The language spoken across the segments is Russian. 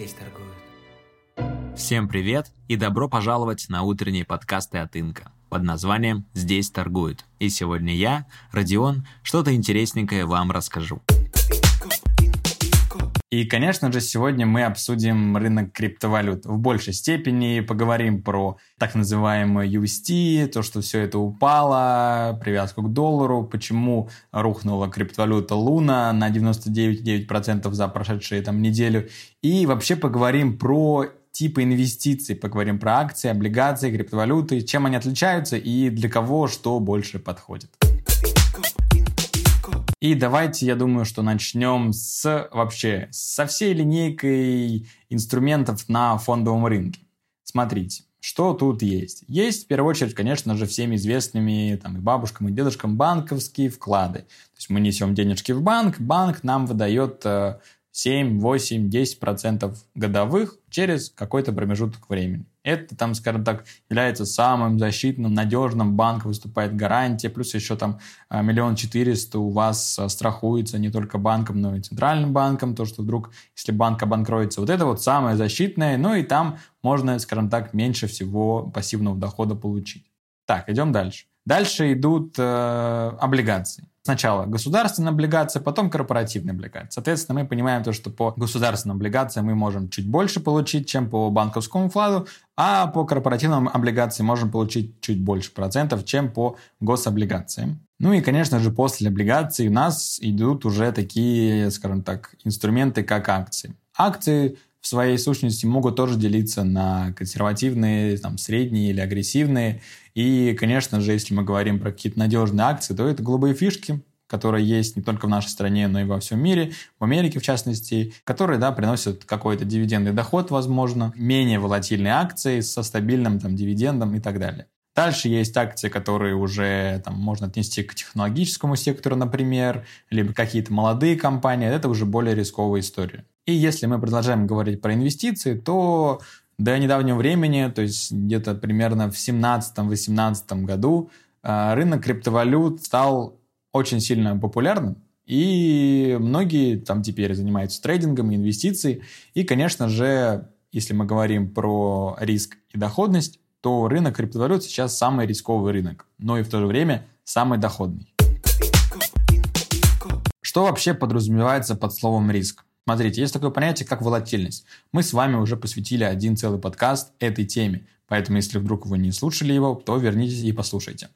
здесь торгуют. Всем привет и добро пожаловать на утренние подкасты от Инка под названием «Здесь торгуют». И сегодня я, Родион, что-то интересненькое вам расскажу. И, конечно же, сегодня мы обсудим рынок криптовалют в большей степени, поговорим про так называемый UST, то, что все это упало, привязку к доллару, почему рухнула криптовалюта Луна на 99,9% за прошедшие там неделю, и вообще поговорим про типы инвестиций, поговорим про акции, облигации, криптовалюты, чем они отличаются и для кого что больше подходит. И давайте, я думаю, что начнем с вообще со всей линейкой инструментов на фондовом рынке. Смотрите, что тут есть? Есть, в первую очередь, конечно же, всеми известными там, и бабушкам, и дедушкам банковские вклады. То есть мы несем денежки в банк, банк нам выдает 7, 8, 10% годовых через какой-то промежуток времени. Это, там, скажем так, является самым защитным, надежным банком, выступает гарантия, плюс еще там а, миллион четыреста у вас а, страхуется не только банком, но и центральным банком, то, что вдруг, если банк обанкроется, вот это вот самое защитное, ну и там можно, скажем так, меньше всего пассивного дохода получить. Так, идем дальше. Дальше идут э, облигации. Сначала государственная облигация, потом корпоративная облигация. Соответственно, мы понимаем то, что по государственным облигациям мы можем чуть больше получить, чем по банковскому вкладу, а по корпоративным облигациям можем получить чуть больше процентов, чем по гособлигациям. Ну и, конечно же, после облигаций у нас идут уже такие, скажем так, инструменты, как акции. Акции в своей сущности могут тоже делиться на консервативные, там, средние или агрессивные. И, конечно же, если мы говорим про какие-то надежные акции, то это голубые фишки, которые есть не только в нашей стране, но и во всем мире, в Америке в частности, которые, да, приносят какой-то дивидендный доход, возможно, менее волатильные акции со стабильным там дивидендом и так далее. Дальше есть акции, которые уже там, можно отнести к технологическому сектору, например, либо какие-то молодые компании. Это уже более рисковая история. И если мы продолжаем говорить про инвестиции, то до недавнего времени, то есть где-то примерно в 2017-2018 году, э, рынок криптовалют стал очень сильно популярным, и многие там теперь занимаются трейдингом инвестицией. И, конечно же, если мы говорим про риск и доходность, то рынок криптовалют сейчас самый рисковый рынок, но и в то же время самый доходный. Что вообще подразумевается под словом риск? Смотрите, есть такое понятие, как волатильность. Мы с вами уже посвятили один целый подкаст этой теме, поэтому если вдруг вы не слушали его, то вернитесь и послушайте.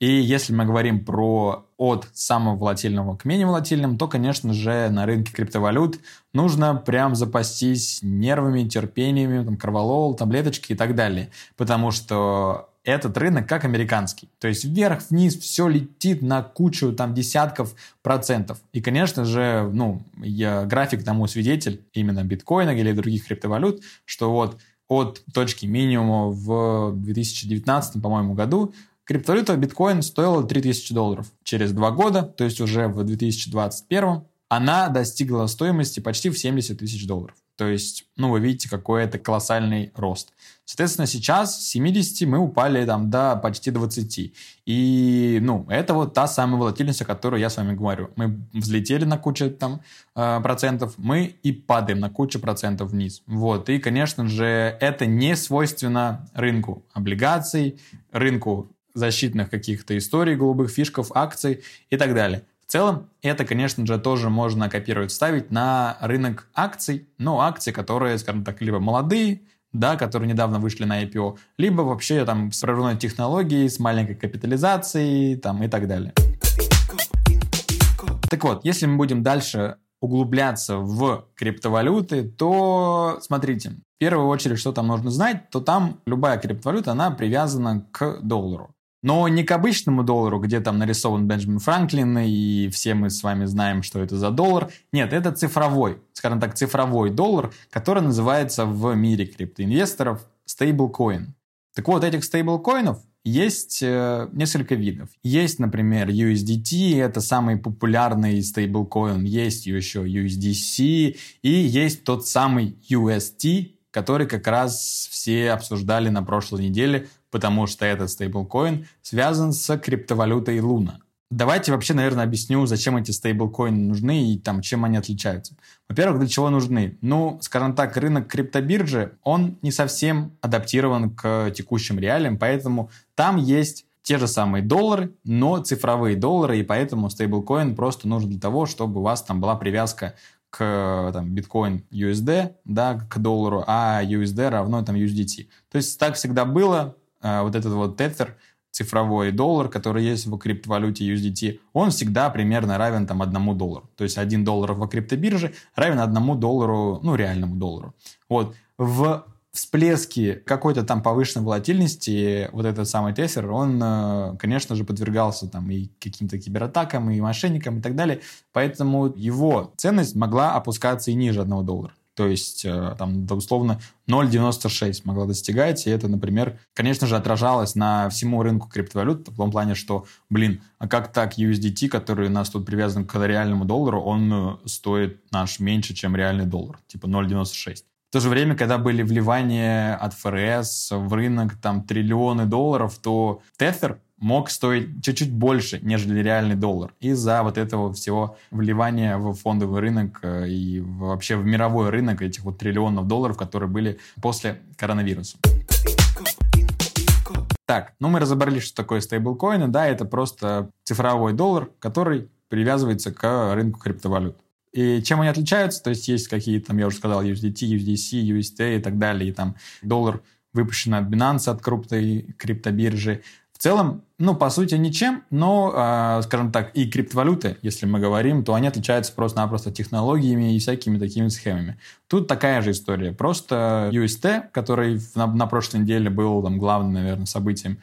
И если мы говорим про от самого волатильного к менее волатильным, то, конечно же, на рынке криптовалют нужно прям запастись нервами, терпениями, там, кроволол, таблеточки и так далее. Потому что этот рынок как американский. То есть вверх-вниз все летит на кучу там десятков процентов. И, конечно же, ну, я, график тому свидетель именно биткоина или других криптовалют, что вот от точки минимума в 2019, по-моему, году Криптовалюта биткоин стоила 3000 долларов. Через два года, то есть уже в 2021, она достигла стоимости почти в 70 тысяч долларов. То есть, ну, вы видите, какой это колоссальный рост. Соответственно, сейчас с 70 мы упали там до почти 20. И, ну, это вот та самая волатильность, о которой я с вами говорю. Мы взлетели на кучу там э, процентов, мы и падаем на кучу процентов вниз. Вот. И, конечно же, это не свойственно рынку облигаций, рынку защитных каких-то историй, голубых фишков, акций и так далее. Целом, это, конечно же, тоже можно копировать, ставить на рынок акций, но акции, которые, скажем так, либо молодые, да, которые недавно вышли на IPO, либо вообще там с прорывной технологией, с маленькой капитализацией там, и так далее. Так вот, если мы будем дальше углубляться в криптовалюты, то смотрите, в первую очередь, что там нужно знать, то там любая криптовалюта, она привязана к доллару. Но не к обычному доллару, где там нарисован Бенджамин Франклин, и все мы с вами знаем, что это за доллар. Нет, это цифровой, скажем так, цифровой доллар, который называется в мире криптоинвесторов стейблкоин. Так вот, этих стейблкоинов есть э, несколько видов. Есть, например, USDT, это самый популярный стейблкоин. Есть еще USDC и есть тот самый UST, который как раз все обсуждали на прошлой неделе, потому что этот стейблкоин связан с криптовалютой Луна. Давайте вообще, наверное, объясню, зачем эти стейблкоины нужны и там, чем они отличаются. Во-первых, для чего нужны? Ну, скажем так, рынок криптобиржи, он не совсем адаптирован к текущим реалиям, поэтому там есть те же самые доллары, но цифровые доллары, и поэтому стейблкоин просто нужен для того, чтобы у вас там была привязка к там, биткоин USD, да, к доллару, а USD равно там USDT. То есть так всегда было, вот этот вот тетер – цифровой доллар, который есть в криптовалюте USDT, он всегда примерно равен там одному доллару. То есть один доллар в криптобирже равен одному доллару, ну, реальному доллару. Вот. В всплеске какой-то там повышенной волатильности вот этот самый тесер, он, э, конечно же, подвергался там и каким-то кибератакам, и мошенникам, и так далее. Поэтому его ценность могла опускаться и ниже одного доллара. То есть, э, там, условно, 0,96 могла достигать, и это, например, конечно же, отражалось на всему рынку криптовалют в том плане, что, блин, а как так USDT, который у нас тут привязан к реальному доллару, он э, стоит наш меньше, чем реальный доллар, типа 0,96. В то же время, когда были вливания от ФРС в рынок, там, триллионы долларов, то Tether мог стоить чуть-чуть больше, нежели реальный доллар. Из-за вот этого всего вливания в фондовый рынок э, и вообще в мировой рынок этих вот триллионов долларов, которые были после коронавируса. Так, ну мы разобрались, что такое стейблкоины. Да, это просто цифровой доллар, который привязывается к рынку криптовалют. И чем они отличаются? То есть есть какие-то, там, я уже сказал, USDT, USDC, USD и так далее. И там доллар выпущен от Binance, от крупной криптобиржи. В целом, ну, по сути, ничем, но, э, скажем так, и криптовалюты, если мы говорим, то они отличаются просто-напросто технологиями и всякими такими схемами. Тут такая же история. Просто UST, который на, на прошлой неделе был там главным, наверное, событием,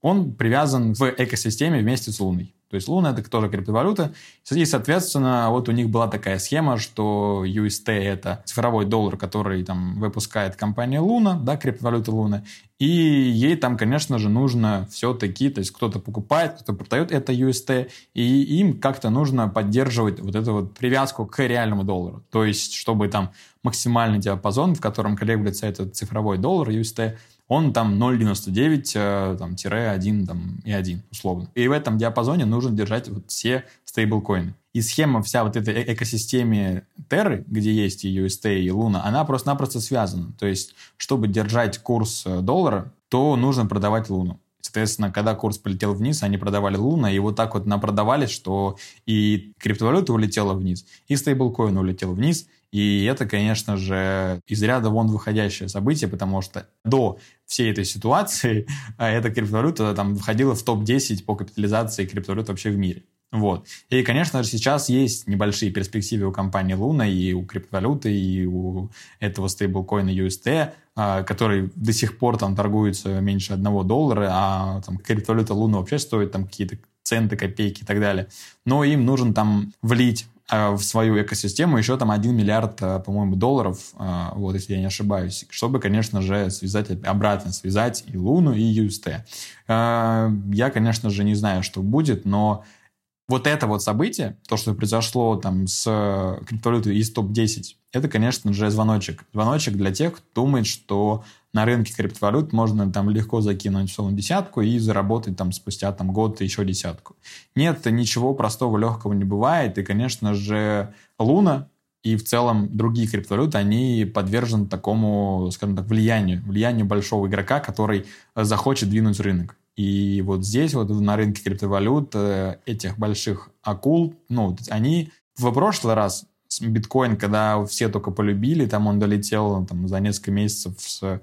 он привязан в экосистеме вместе с Луной. То есть Луна — это тоже криптовалюта. И, соответственно, вот у них была такая схема, что UST — это цифровой доллар, который там выпускает компания Луна, да, криптовалюта Луна. И ей там, конечно же, нужно все-таки, то есть кто-то покупает, кто-то продает это UST, и им как-то нужно поддерживать вот эту вот привязку к реальному доллару. То есть, чтобы там максимальный диапазон, в котором колеблется этот цифровой доллар UST, он там 0,99, э, там, тире 1 там, и 1, условно. И в этом диапазоне нужно держать вот все стейблкоины. И схема вся вот этой э, экосистеме Terra, где есть и UST, и Luna, она просто-напросто связана. То есть, чтобы держать курс э, доллара, то нужно продавать Луну. Соответственно, когда курс полетел вниз, они продавали Луна, и вот так вот напродавались, что и криптовалюта улетела вниз, и стейблкоин улетел вниз, и это, конечно же, из ряда вон выходящее событие, потому что до всей этой ситуации а, эта криптовалюта там входила в топ-10 по капитализации криптовалют вообще в мире. Вот. И, конечно же, сейчас есть небольшие перспективы у компании Луна и у криптовалюты, и у этого стейблкоина UST, а, который до сих пор там торгуется меньше одного доллара, а там криптовалюта Луна вообще стоит там какие-то центы, копейки и так далее. Но им нужен там влить в свою экосистему еще там 1 миллиард, а, по-моему, долларов, а, вот если я не ошибаюсь, чтобы, конечно же, связать обратно, связать и Луну, и UST. Я, конечно же, не знаю, что будет, но вот это вот событие, то, что произошло там с криптовалютой из топ-10, это, конечно же, звоночек. Звоночек для тех, кто думает, что на рынке криптовалют можно там легко закинуть условно десятку и заработать там спустя там год еще десятку. Нет, ничего простого, легкого не бывает. И, конечно же, Луна и в целом другие криптовалюты, они подвержены такому, скажем так, влиянию, влиянию большого игрока, который захочет двинуть рынок. И вот здесь, вот на рынке криптовалют, э, этих больших акул, ну, они в прошлый раз биткоин, когда все только полюбили, там он долетел там, за несколько месяцев с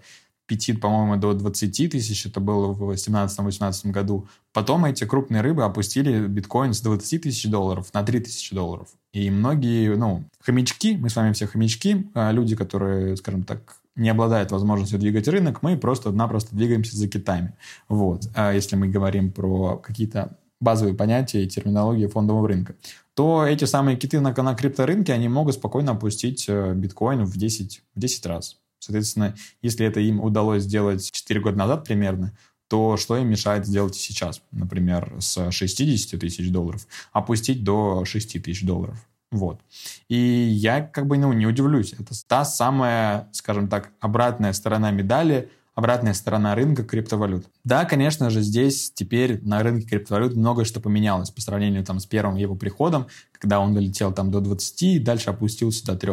5, по-моему, до 20 тысяч, это было в 2017-2018 году. Потом эти крупные рыбы опустили биткоин с 20 тысяч долларов на 3 тысячи долларов. И многие, ну, хомячки, мы с вами все хомячки, а люди, которые, скажем так, не обладают возможностью двигать рынок, мы просто-напросто двигаемся за китами. Вот. А если мы говорим про какие-то базовые понятия и терминологии фондового рынка, то эти самые киты на, на крипторынке, они могут спокойно опустить э, биткоин в 10, в 10 раз. Соответственно, если это им удалось сделать 4 года назад примерно, то что им мешает сделать сейчас? Например, с 60 тысяч долларов опустить до 6 тысяч долларов. Вот. И я как бы ну, не удивлюсь. Это та самая, скажем так, обратная сторона медали обратная сторона рынка криптовалют. Да, конечно же, здесь теперь на рынке криптовалют многое что поменялось по сравнению там, с первым его приходом, когда он долетел там до 20 и дальше опустился до 3.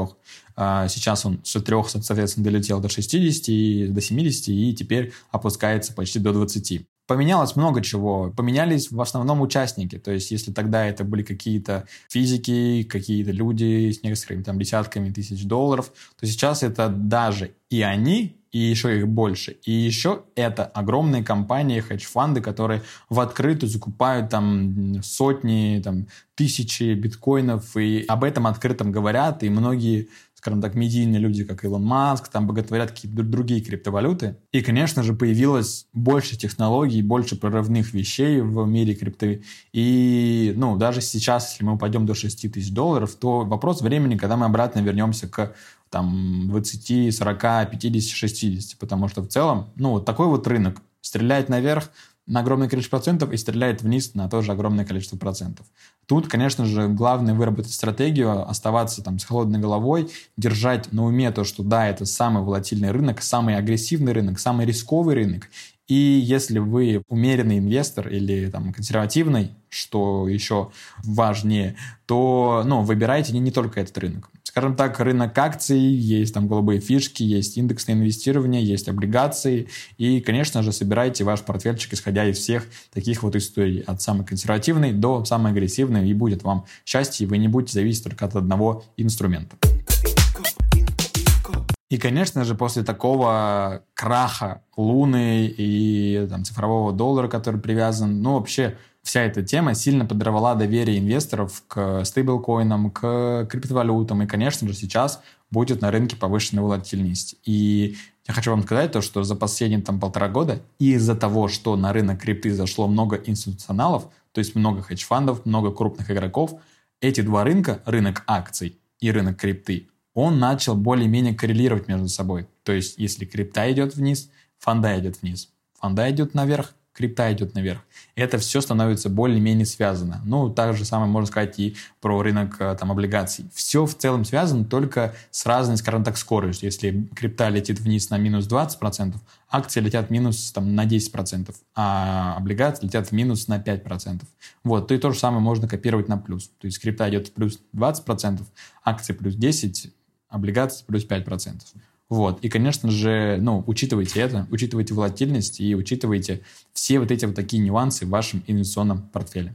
А сейчас он с 3, соответственно, долетел до 60 и до 70 и теперь опускается почти до 20 поменялось много чего. Поменялись в основном участники. То есть, если тогда это были какие-то физики, какие-то люди с некоторыми там десятками тысяч долларов, то сейчас это даже и они, и еще их больше. И еще это огромные компании, хедж-фанды, которые в открытую закупают там сотни, там, тысячи биткоинов, и об этом открытом говорят, и многие скажем так, медийные люди, как Илон Маск, там боготворят какие-то другие криптовалюты. И, конечно же, появилось больше технологий, больше прорывных вещей в мире крипты. И, ну, даже сейчас, если мы упадем до 6 тысяч долларов, то вопрос времени, когда мы обратно вернемся к там 20, 40, 50, 60, потому что в целом, ну, вот такой вот рынок. Стреляет наверх, на огромное количество процентов и стреляет вниз на тоже огромное количество процентов. Тут, конечно же, главное выработать стратегию, оставаться там с холодной головой, держать на уме то, что да, это самый волатильный рынок, самый агрессивный рынок, самый рисковый рынок. И если вы умеренный инвестор или там консервативный, что еще важнее, то ну, выбирайте не, не только этот рынок скажем так, рынок акций, есть там голубые фишки, есть индексное инвестирование, есть облигации. И, конечно же, собирайте ваш портфельчик, исходя из всех таких вот историй. От самой консервативной до самой агрессивной. И будет вам счастье, и вы не будете зависеть только от одного инструмента. И, конечно же, после такого краха Луны и там, цифрового доллара, который привязан, ну, вообще вся эта тема сильно подорвала доверие инвесторов к стейблкоинам, к криптовалютам. И, конечно же, сейчас будет на рынке повышенная волатильность. И я хочу вам сказать то, что за последние там полтора года из-за того, что на рынок крипты зашло много институционалов, то есть много хедж-фандов, много крупных игроков, эти два рынка, рынок акций и рынок крипты, он начал более-менее коррелировать между собой. То есть, если крипта идет вниз, фонда идет вниз. Фонда идет наверх, крипта идет наверх. Это все становится более-менее связано. Ну, так же самое можно сказать и про рынок э, там, облигаций. Все в целом связано только с разной, скажем так, скоростью. Если крипта летит вниз на минус 20%, акции летят минус там, на 10%, а облигации летят в минус на 5%. Вот, то и то же самое можно копировать на плюс. То есть крипта идет в плюс 20%, акции плюс 10%, облигации плюс 5%. Вот. И, конечно же, ну, учитывайте это, учитывайте волатильность и учитывайте все вот эти вот такие нюансы в вашем инвестиционном портфеле.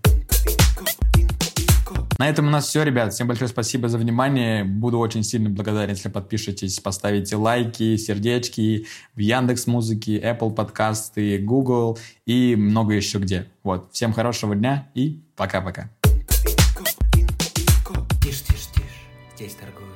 На этом у нас все, ребят. Всем большое спасибо за внимание. Буду очень сильно благодарен, если подпишетесь, поставите лайки, сердечки в Яндекс Музыке, Apple подкасты, Google и много еще где. Вот. Всем хорошего дня и пока-пока. Тише, тише, тише. Здесь торгуют.